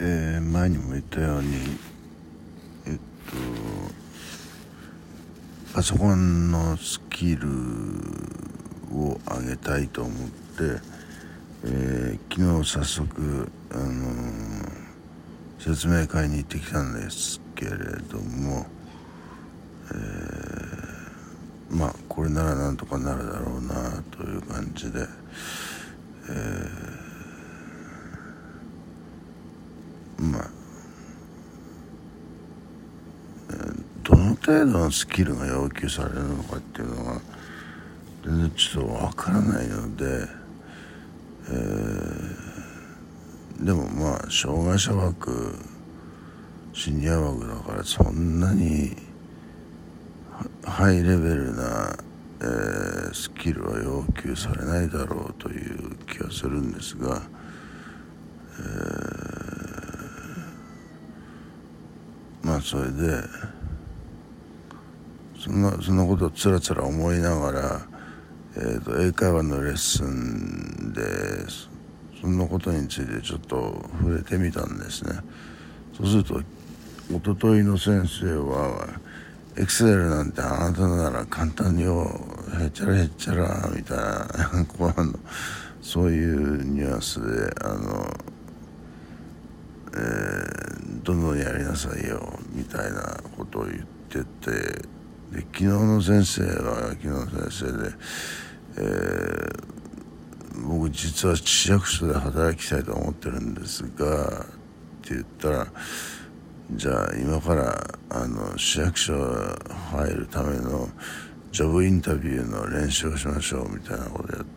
えー、前にも言ったようにえっとパソコンのスキルを上げたいと思って、えー、昨日早速、あのー、説明会に行ってきたんですけれども、えー、まあこれならなんとかなるだろうなという感じで、えーまあ、どの程度のスキルが要求されるのかっていうのが全然ちょっとわからないので、えー、でもまあ障害者枠シニア枠だからそんなにハイレベルな、えー、スキルは要求されないだろうという気がするんですが、えーまあそれでそんなそんなことをつらつら思いながら、えーと、英会話のレッスンでそんなことについてちょっと触れてみたんですね。そうするとおとといの先生は「エクセルなんてあなたなら簡単によへっちゃらへっちゃら」みたいなこうのそういうニュアンスであの、えーどんどんやりなさいよみたいなことを言っててで昨日の先生は昨日の先生で、えー、僕実は市役所で働きたいと思ってるんですがって言ったらじゃあ今からあの市役所入るためのジョブインタビューの練習をしましょうみたいなことやって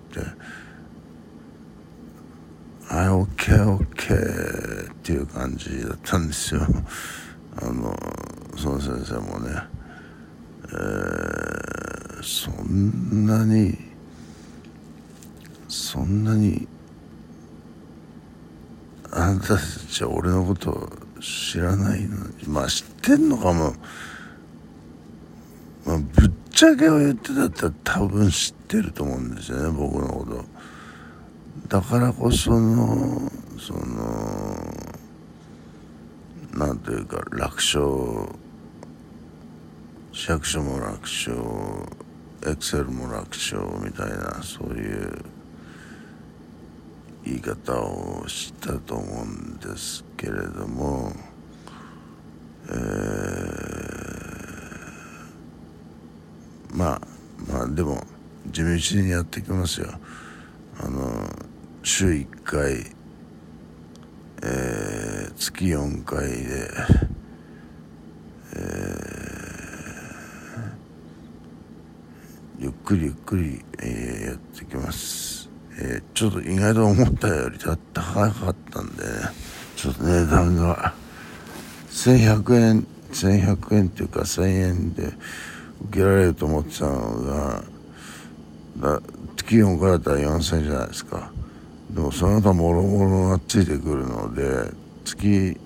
はい、オッケーオッケーっていう感じだったんですよ。あの、その先生もね、ー、そんなに、そんなに、あなたたちは俺のこと知らないのに、まあ知ってんのかも。まあ、ぶっちゃけを言ってたったら多分知ってると思うんですよね、僕のこと。だからこそのそのなんというか楽勝役所も楽勝エクセルも楽勝みたいなそういう言い方をしたと思うんですけれども、えー、まあまあでも地道にやってきますよ。あの週1回、えー、月4回で、えー、ゆっくりゆっくり、えー、やってきます、えー、ちょっと意外と思ったより高かったんで、ね、ちょっと値段が。1100円1100円っていうか1000円で受けられると思ってたのがだ月4回だったら4000円じゃないですか。でもその他もろもろがついてくるので月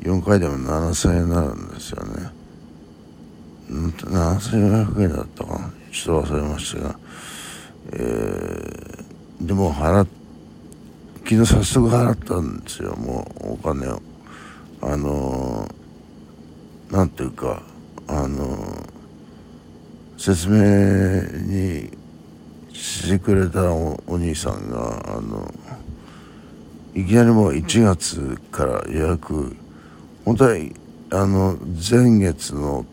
4回でも7000円になるんですよね。7400円だったかな。ちょっと忘れましたがえー、でも払っ昨日早速払ったんですよ。もうお金を。あのー、なんていうかあのー、説明にしてくれたお兄さんがあのいきなりもう1月から予約。本当はあの前月の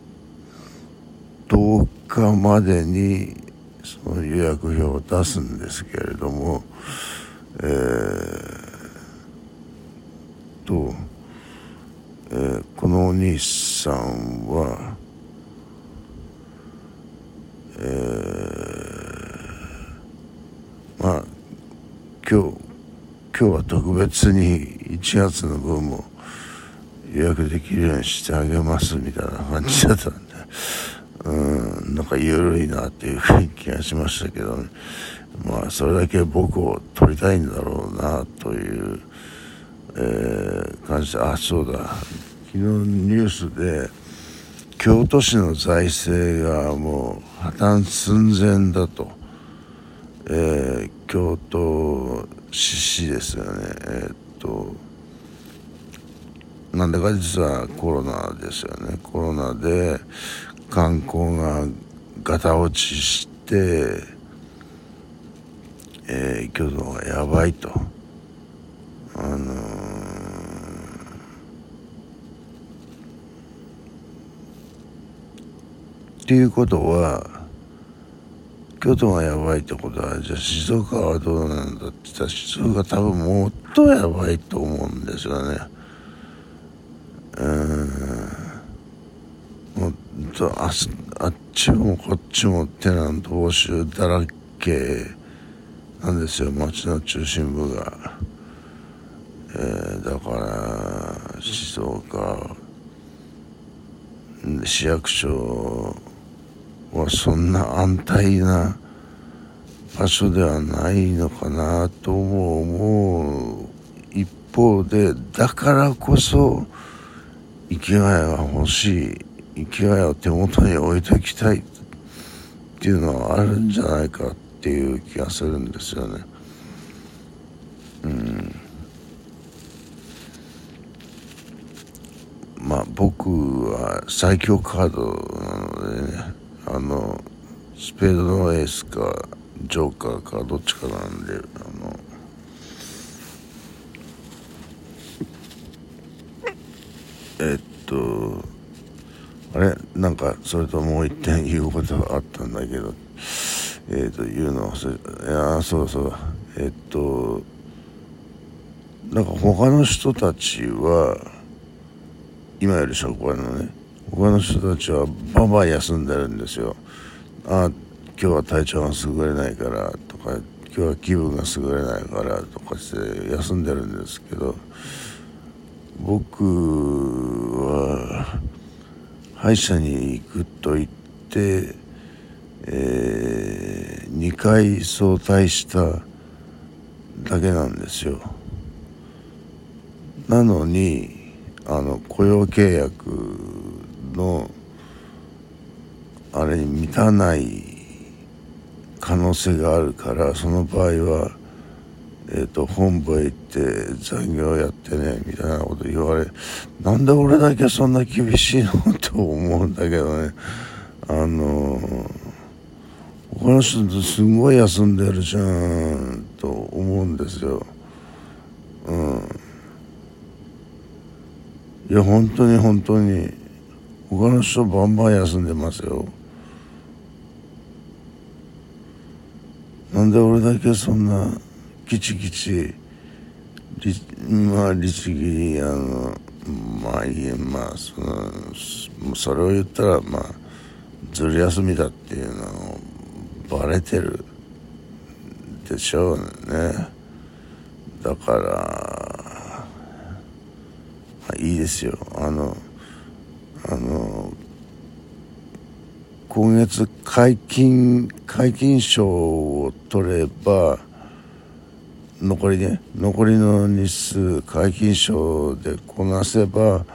10日までにその予約表を出すんですけれどもえー、と、えー、このお兄さんはえーまあ今日今日は特別に1月の分も予約できるようにしてあげますみたいな感じだったんでなんか緩いなっていう気がしましたけど、ね、まあそれだけ僕を撮りたいんだろうなという、えー、感じであそうだ昨日ニュースで京都市の財政がもう破綻寸前だと。えー、京都市市ですよねえー、っとなんでか実はコロナですよねコロナで観光がガタ落ちしてえー、挙動がやばいと。あのー、っていうことは京都がやばいってことはじゃあ静岡はどうなんだって言ったら静岡多分もっとやばいと思うんですよねうんもっとああっちもこっちもテナント募集だらけ。なんですよ町の中心部が、えー、だから静岡市役所はそんな安泰な場所ではないのかなと思う一方でだからこそ生きがいが欲しい。生きがいを手元に置いておきたいっていうのはあるんじゃないかってっていう気がするんですよね。うんまあ僕は最強カードなのでねあのスペードのエースかジョーカーかどっちかなんであのえっとあれなんかそれともう一点言うことがあったんだけどえー、というのはいやそうそう。えっとなんか他の人たちは今より職場のね。他の人たちはバンバン休んでるんですよ。あ今日は体調が優れないからとか今日は気分が優れないからとかして休んでるんですけど僕は歯医者に行くと言ってえー、2回早退しただけなんですよ。なのにあの雇用契約のあれに満たない可能性があるからその場合は、えーと、本部へ行って残業やってねみたいなこと言われなんで俺だけそんな厳しいの？と思うんだけどねあのーこの人ってすごい休んでるじゃんと思うんですよ。うん。いや本当に本当に他の人バンバン休んでますよ。なんで俺だけそんなキチキチまあ律儀あのまあいいえまあそのそれを言ったらまあずる休みだっていうのをバレてるでしょうねだからいいですよあのあの今月解禁解禁賞を取れば残りね残りの日数解禁賞でこなせば、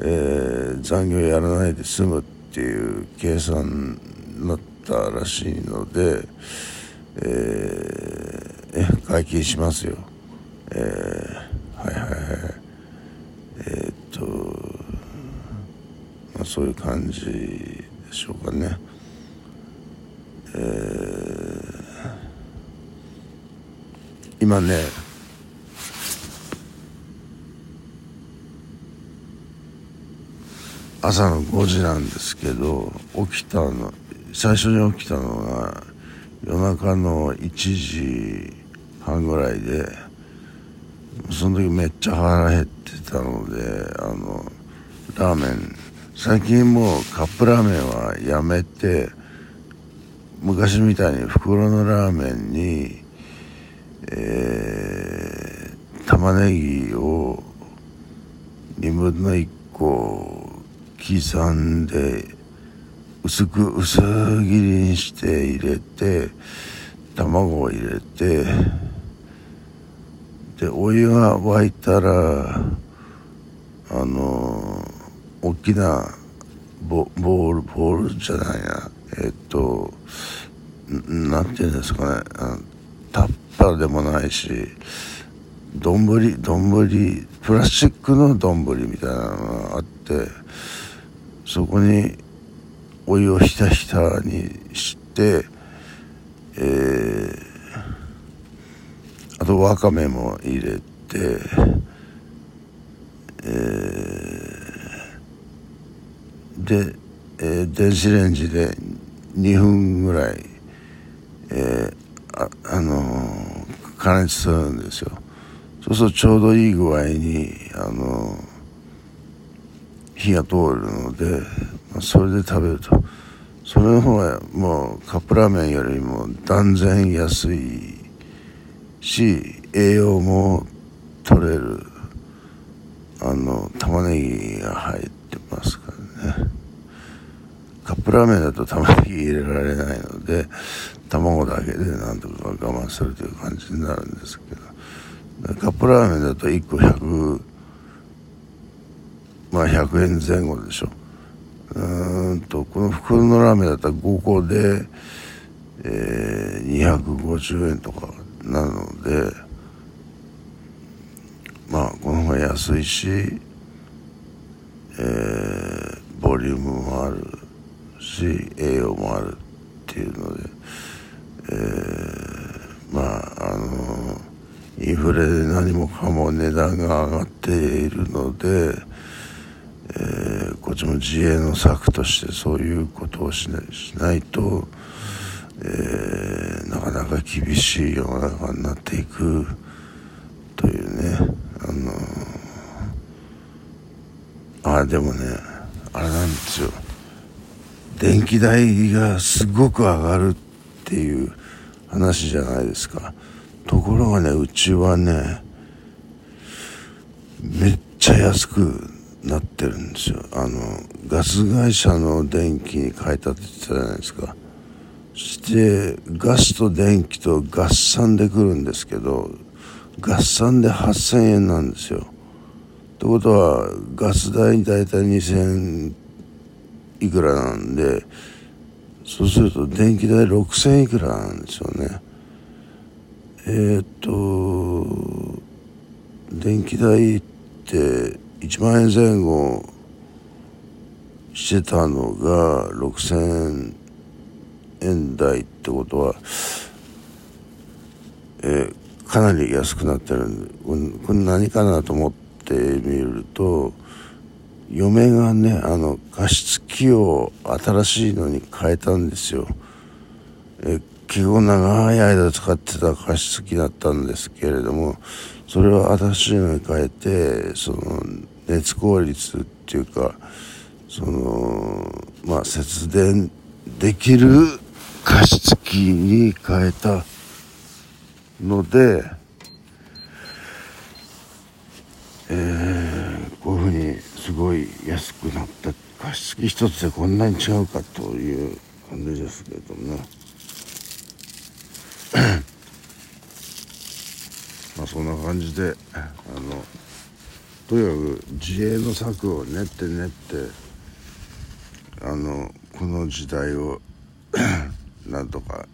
えー、残業やらないで済むっていう計算になったらしいので、えー、解禁しますよ。えー、はいはいはい。えー、っと、まあ、そういう感じでしょうかね。えー、今ね、朝の5時なんですけど起きたの最初に起きたのが夜中の1時半ぐらいでその時めっちゃ腹減ってたのであのラーメン。最近もうカップラーメンはやめて昔みたいに袋のラーメンに、えー、玉ねぎを2分の1個刻んで薄く薄切りにして入れて卵を入れてでお湯が沸いたらあの大きなボボールボールじゃないな。えっとなんていうんですかね。タッパーでもないし丼丼プラスチックの丼みたいなのがあってそこにお湯をひたひたにしてえー、あとわかめも入れてえー、で、えー、電子レンジで2分ぐらい、えー、あ、あのー、加熱するんですよ。そうするとちょうどいい具合に、あの、火が通るので、まあ、それで食べると。それの方がもうカップラーメンよりも断然安いし栄養も取れるあの玉ねぎが入ってますからね。カップラーメンだと玉ねぎ入れられないので卵だけでなんとか我慢するという感じになるんですけどカップラーメンだと1個100まあ100円前後でしょ。うんとこの袋のラーメンだったら5個で、えー、250円とかなのでまあこの方が安いし、えー、ボリュームもあるし栄養もあるっていうので、えー、まああのインフレで何もかも値段が上がっているので、えー、こっちも自衛の策としてそういうことをしないしないと、えー、なかなか厳しい世の中になっていくというねあのあでもねあれなんですよ。電気代がすごく上がるっていう話じゃないですか。ところがねうちはねめっちゃ安くなってるんですよ。あのガス会社の電気に変えたって言ってたじゃないですか。そしてガスと電気と合算で来るんですけど合算で8000円なんですよ。ってことはガス代に大体2000いくらなんでそうすると電気代6000いくらなんですよね。えー、っと電気代って1万円前後してたのが6000円台ってことは、えー、かなり安くなってるんでこれ何かなと思ってみると嫁がねあの加湿器を新しいのに変えたんですよ。え結構長い間使ってた加湿器だったんですけれどもそれを新しいのに変えてその熱効率っていうかそのまあ節電できる加湿器に変えたので、えー、すごい安くなった加湿器一つでこんなに違うかという感じですけどね まあそんな感じであのとにかく自衛の策を練って練ってあのこの時代を なんとか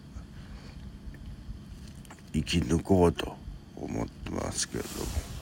生き抜こうと思ってますけれども。